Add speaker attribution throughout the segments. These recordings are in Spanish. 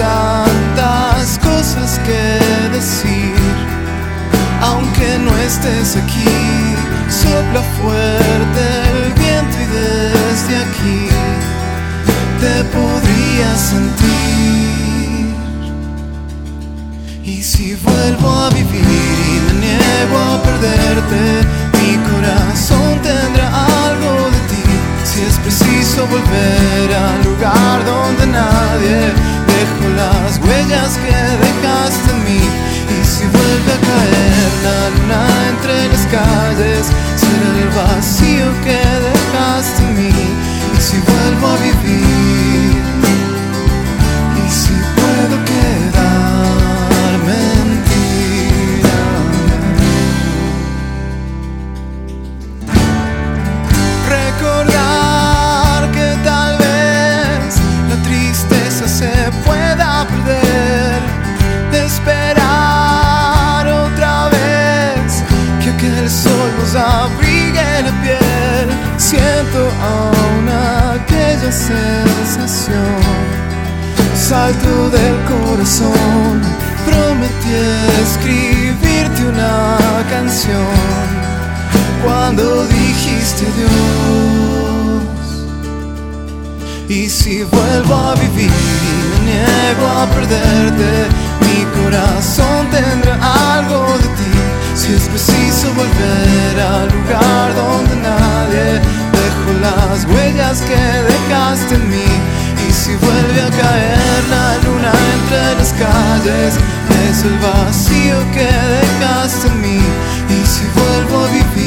Speaker 1: tantas cosas que decir. Aunque no estés aquí, sopla fuerte el viento y desde aquí te podría sentir. Y si vuelvo a vivir y me niego a perderte, mi corazón tendrá algo de ti. Si es preciso volver. Huellas que dejaste en mí. Y si vuelve a caer la luna entre las calles, será el vacío que dejaste en mí. Y si vuelvo a vivir, y si puedo quedarme en. Recordar que tal vez la tristeza se pueda aquel sol nos abrigue la piel. Siento aún aquella sensación. Salto del corazón. Prometí escribirte una canción cuando dijiste Dios. Y si vuelvo a vivir me niego a perderte, mi corazón tendrá algo volver al lugar donde nadie dejó las huellas que dejaste en mí. Y si vuelve a caer la luna entre las calles, es el vacío que dejaste en mí. Y si vuelvo a vivir,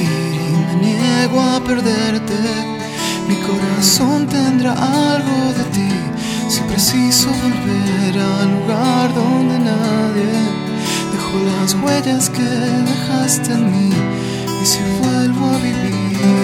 Speaker 1: y me niego a perderte, mi corazón tendrá algo de ti. Si preciso volver al lugar donde nadie dejó las huellas que dejaste en mí. Y si vuelvo a vivir